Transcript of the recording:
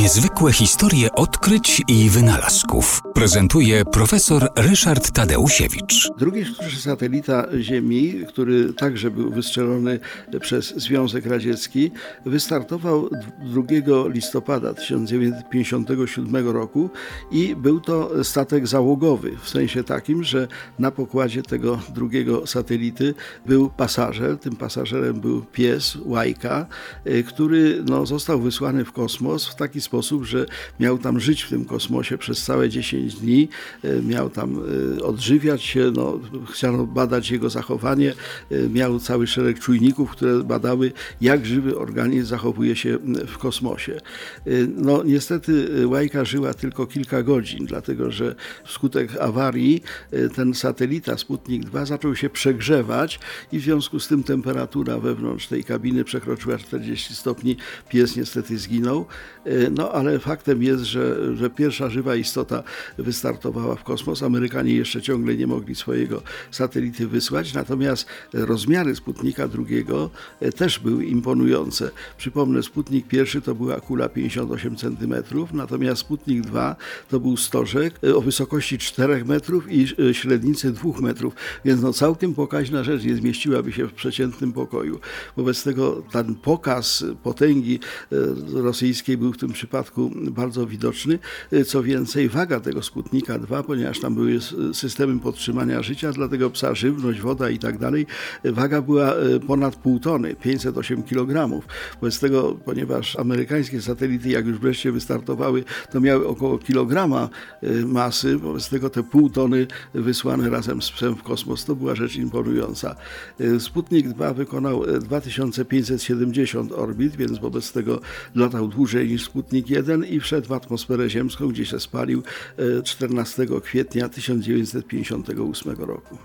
Niezwykłe historie odkryć i wynalazków prezentuje profesor Ryszard Tadeusiewicz. Drugi satelita Ziemi, który także był wystrzelony przez Związek Radziecki, wystartował 2 listopada 1957 roku i był to statek załogowy, w sensie takim, że na pokładzie tego drugiego satelity był pasażer. Tym pasażerem był pies, łajka, który no, został wysłany w kosmos w taki sposób, że miał tam żyć w tym kosmosie przez całe 10 dni, e, miał tam e, odżywiać się, no, chciano badać jego zachowanie, e, miał cały szereg czujników, które badały, jak żywy organizm zachowuje się w kosmosie. No, niestety Łajka żyła tylko kilka godzin, dlatego że wskutek awarii ten satelita Sputnik 2 zaczął się przegrzewać i w związku z tym temperatura wewnątrz tej kabiny przekroczyła 40 stopni. Pies niestety zginął. No ale faktem jest, że, że pierwsza żywa istota wystartowała w kosmos. Amerykanie jeszcze ciągle nie mogli swojego satelity wysłać, natomiast rozmiary Sputnika II e, też były imponujące. Przypomnę, Sputnik I to była kula 58 cm, natomiast Sputnik II to był stożek e, o wysokości 4 metrów i e, średnicy 2 metrów, więc no całkiem pokaźna rzecz nie zmieściłaby się w przeciętnym pokoju. Wobec tego ten pokaz potęgi rosyjskiej był w tym przypadku bardzo widoczny. Co więcej, waga tego Sputnika 2, ponieważ tam były systemy podtrzymania życia dla tego psa, żywność, woda i tak dalej, waga była e, ponad pół tony, 508 kg. Wobec tego, ponieważ amerykańskie satelity, jak już wreszcie wystartowały, to miały około kilograma masy, wobec tego te pół tony wysłane razem z psem w kosmos, to była rzecz imponująca. Sputnik 2 wykonał 2570 orbit, więc wobec tego latał dłużej niż Sputnik 1 i wszedł w atmosferę ziemską, gdzie się spalił 14 kwietnia 1958 roku.